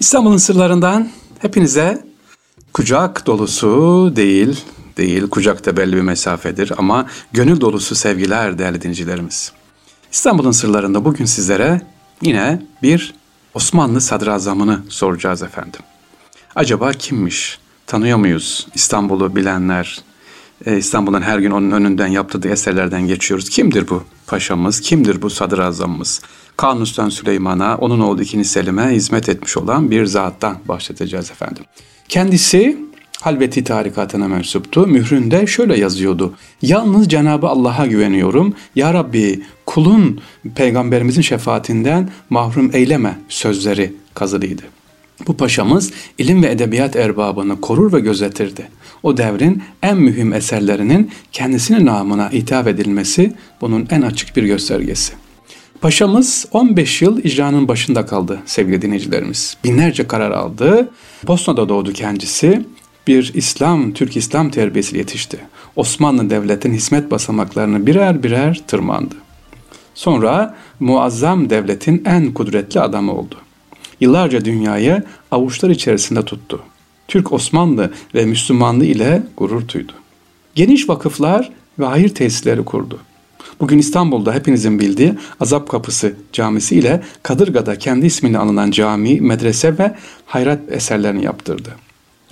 İstanbul'un sırlarından hepinize kucak dolusu değil, değil kucakta belli bir mesafedir ama gönül dolusu sevgiler değerli dinleyicilerimiz. İstanbul'un sırlarında bugün sizlere yine bir Osmanlı sadrazamını soracağız efendim. Acaba kimmiş? Tanıyor muyuz? İstanbul'u bilenler, e, İstanbul'un her gün onun önünden yaptığı eserlerden geçiyoruz. Kimdir bu paşamız? Kimdir bu sadrazamımız? Kanuni Süleyman'a, onun oğlu 2. Selim'e hizmet etmiş olan bir zattan bahsedeceğiz efendim. Kendisi Halveti tarikatına mensuptu. Mühründe şöyle yazıyordu. Yalnız Cenabı Allah'a güveniyorum. Ya Rabbi kulun peygamberimizin şefaatinden mahrum eyleme sözleri kazılıydı. Bu paşamız ilim ve edebiyat erbabını korur ve gözetirdi. O devrin en mühim eserlerinin kendisinin namına hitap edilmesi bunun en açık bir göstergesi. Paşamız 15 yıl icranın başında kaldı sevgili dinleyicilerimiz. Binlerce karar aldı. Bosna'da doğdu kendisi. Bir İslam, Türk İslam terbiyesiyle yetişti. Osmanlı Devleti'nin hizmet basamaklarını birer birer tırmandı. Sonra muazzam devletin en kudretli adamı oldu. Yıllarca dünyayı avuçlar içerisinde tuttu. Türk Osmanlı ve Müslümanlığı ile gurur duydu. Geniş vakıflar ve hayır tesisleri kurdu. Bugün İstanbul'da hepinizin bildiği Azap Kapısı Camisi ile Kadırga'da kendi ismini alınan cami, medrese ve hayrat eserlerini yaptırdı.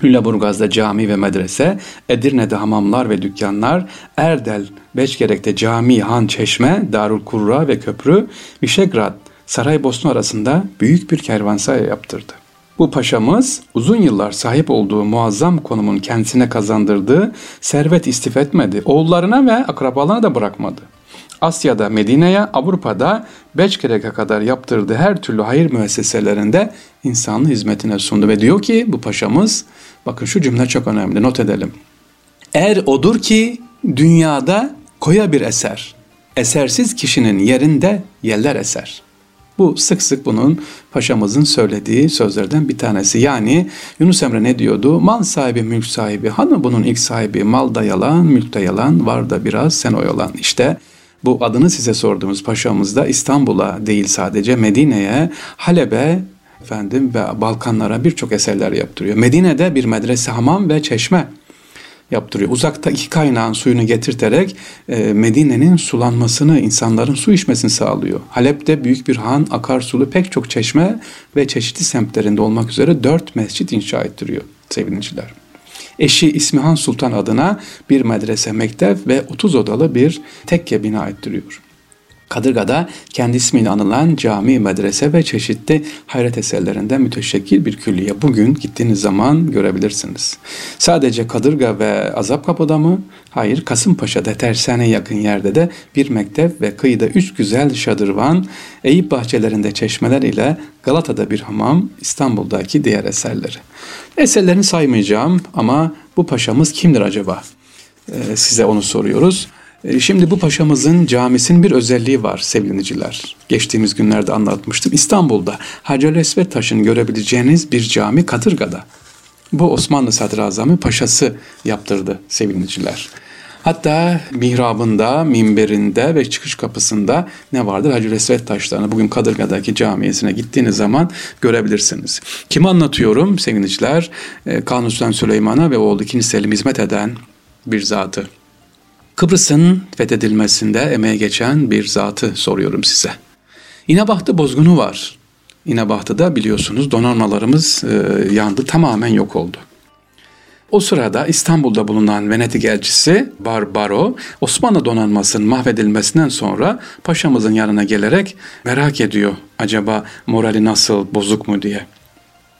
Lüleburgaz'da cami ve medrese, Edirne'de hamamlar ve dükkanlar, Erdel, Beçgerek'te cami, han, çeşme, Darul Kurra ve köprü, Vişegrad, Saraybosna arasında büyük bir kervansaya yaptırdı. Bu paşamız uzun yıllar sahip olduğu muazzam konumun kendisine kazandırdığı servet istif etmedi. Oğullarına ve akrabalarına da bırakmadı. Asya'da Medine'ye, Avrupa'da Beçkerek'e kadar yaptırdığı her türlü hayır müesseselerinde insanlı hizmetine sundu. Ve diyor ki bu paşamız, bakın şu cümle çok önemli not edelim. Er odur ki dünyada koya bir eser, esersiz kişinin yerinde yeller eser.'' Bu sık sık bunun paşamızın söylediği sözlerden bir tanesi. Yani Yunus Emre ne diyordu? Mal sahibi, mülk sahibi. Hani bunun ilk sahibi? Mal da yalan, mülk da yalan, var da biraz sen oyalan. İşte bu adını size sorduğumuz paşamız da İstanbul'a değil sadece Medine'ye, Halep'e, efendim ve Balkanlara birçok eserler yaptırıyor. Medine'de bir medrese, hamam ve çeşme yaptırıyor. Uzakta iki kaynağın suyunu getirterek e, Medine'nin sulanmasını, insanların su içmesini sağlıyor. Halep'te büyük bir han, akarsulu pek çok çeşme ve çeşitli semtlerinde olmak üzere dört mescit inşa ettiriyor sevgiliciler. Eşi İsmihan Sultan adına bir medrese, mektep ve 30 odalı bir tekke bina ettiriyor. Kadırga'da kendi ismiyle anılan cami, medrese ve çeşitli hayret eserlerinden müteşekkil bir külliye bugün gittiğiniz zaman görebilirsiniz. Sadece Kadırga ve Azap Kapı'da mı? Hayır, Kasımpaşa'da tersane yakın yerde de bir mektep ve kıyıda üç güzel şadırvan, Eyüp bahçelerinde çeşmeler ile Galata'da bir hamam, İstanbul'daki diğer eserleri. Eserlerini saymayacağım ama bu paşamız kimdir acaba? Ee, size onu soruyoruz. E, şimdi bu paşamızın camisinin bir özelliği var sevgiliciler. Geçtiğimiz günlerde anlatmıştım. İstanbul'da Hacer Esvet taşını görebileceğiniz bir cami Katırga'da. Bu Osmanlı Sadrazamı paşası yaptırdı sevgiliciler. Hatta mihrabında, minberinde ve çıkış kapısında ne vardır? Hacı Resvet taşlarını bugün Kadırga'daki camisine gittiğiniz zaman görebilirsiniz. Kim anlatıyorum sevgiliciler? E, Kanuni Süleyman'a ve oğlu 2. Selim hizmet eden bir zatı. Kıbrıs'ın fethedilmesinde emeğe geçen bir zatı soruyorum size. İnebahtı bozgunu var. İnebahtı'da biliyorsunuz donanmalarımız e, yandı, tamamen yok oldu. O sırada İstanbul'da bulunan Venedik elçisi Barbaro, Osmanlı donanmasının mahvedilmesinden sonra paşamızın yanına gelerek merak ediyor acaba morali nasıl, bozuk mu diye.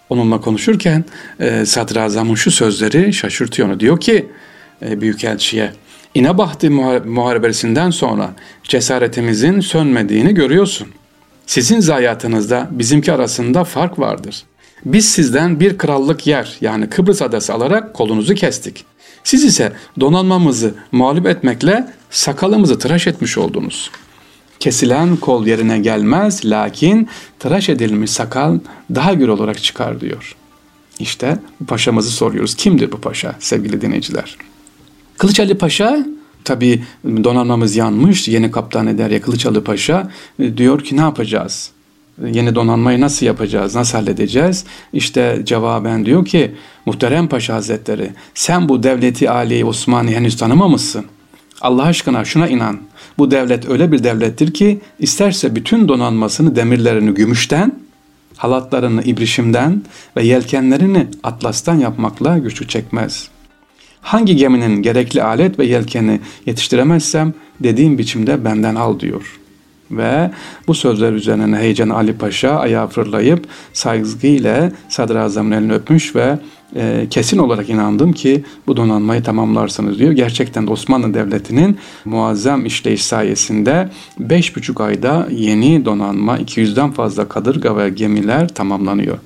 Onunla konuşurken e, sadrazamın şu sözleri şaşırtıyor onu. Diyor ki e, Büyükelçiye, İnebahtı muharebesinden sonra cesaretimizin sönmediğini görüyorsun. Sizin zayiatınızda bizimki arasında fark vardır. Biz sizden bir krallık yer yani Kıbrıs adası alarak kolunuzu kestik. Siz ise donanmamızı mağlup etmekle sakalımızı tıraş etmiş oldunuz. Kesilen kol yerine gelmez lakin tıraş edilmiş sakal daha gür olarak çıkar diyor. İşte bu paşamızı soruyoruz. Kimdir bu paşa sevgili dinleyiciler? Kılıç Ali Paşa tabi donanmamız yanmış. Yeni kaptan eder ya Kılıç Ali Paşa e, diyor ki ne yapacağız? Yeni donanmayı nasıl yapacağız, nasıl halledeceğiz? İşte cevaben diyor ki Muhterem Paşa Hazretleri sen bu devleti Ali Osmanlı henüz tanımamışsın. Allah aşkına şuna inan. Bu devlet öyle bir devlettir ki isterse bütün donanmasını demirlerini gümüşten, halatlarını ibrişimden ve yelkenlerini atlastan yapmakla güçlü çekmez. Hangi geminin gerekli alet ve yelkeni yetiştiremezsem dediğim biçimde benden al diyor.'' Ve bu sözler üzerine Heyecan Ali Paşa ayağa fırlayıp saygıyla Sadrazam'ın elini öpmüş ve e, kesin olarak inandım ki bu donanmayı tamamlarsınız diyor. Gerçekten de Osmanlı Devleti'nin muazzam işleyiş sayesinde 5,5 ayda yeni donanma 200'den fazla kadırga ve gemiler tamamlanıyor.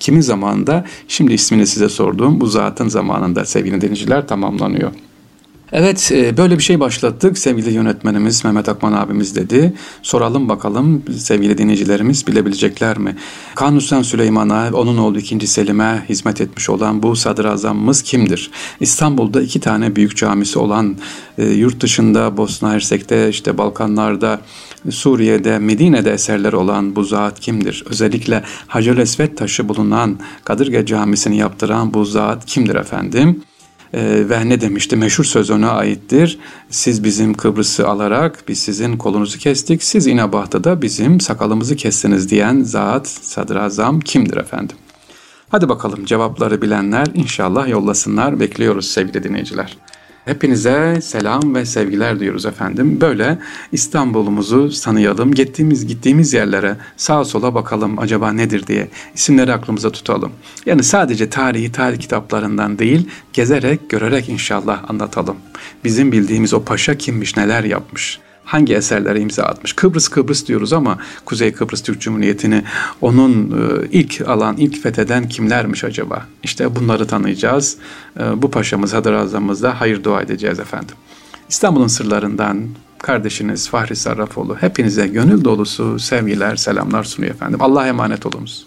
Kimi zamanda şimdi ismini size sorduğum bu zatın zamanında sevgili dinleyiciler tamamlanıyor. Evet e, böyle bir şey başlattık sevgili yönetmenimiz Mehmet Akman abimiz dedi. Soralım bakalım sevgili dinleyicilerimiz bilebilecekler mi? Kanuni Süleyman'a onun oğlu 2. Selim'e hizmet etmiş olan bu sadrazamımız kimdir? İstanbul'da iki tane büyük camisi olan e, yurt dışında Bosna Hersek'te işte Balkanlarda Suriye'de, Medine'de eserleri olan bu zat kimdir? Özellikle Hacer Esvet taşı bulunan Kadırga Camisi'ni yaptıran bu zat kimdir efendim? E, ve ne demişti? Meşhur söz ona aittir. Siz bizim Kıbrıs'ı alarak biz sizin kolunuzu kestik. Siz İnebahtı'da bizim sakalımızı kestiniz diyen zat sadrazam kimdir efendim? Hadi bakalım cevapları bilenler inşallah yollasınlar. Bekliyoruz sevgili dinleyiciler. Hepinize selam ve sevgiler diyoruz efendim. Böyle İstanbul'umuzu tanıyalım. Gittiğimiz gittiğimiz yerlere sağa sola bakalım acaba nedir diye isimleri aklımıza tutalım. Yani sadece tarihi tarih kitaplarından değil, gezerek, görerek inşallah anlatalım. Bizim bildiğimiz o paşa kimmiş, neler yapmış hangi eserlere imza atmış? Kıbrıs Kıbrıs diyoruz ama Kuzey Kıbrıs Türk Cumhuriyeti'ni onun e, ilk alan, ilk fetheden kimlermiş acaba? İşte bunları tanıyacağız. E, bu paşamız, Hadrazamızda hayır dua edeceğiz efendim. İstanbul'un sırlarından kardeşiniz Fahri Sarrafoğlu hepinize gönül dolusu sevgiler, selamlar sunuyor efendim. Allah'a emanet olunuz.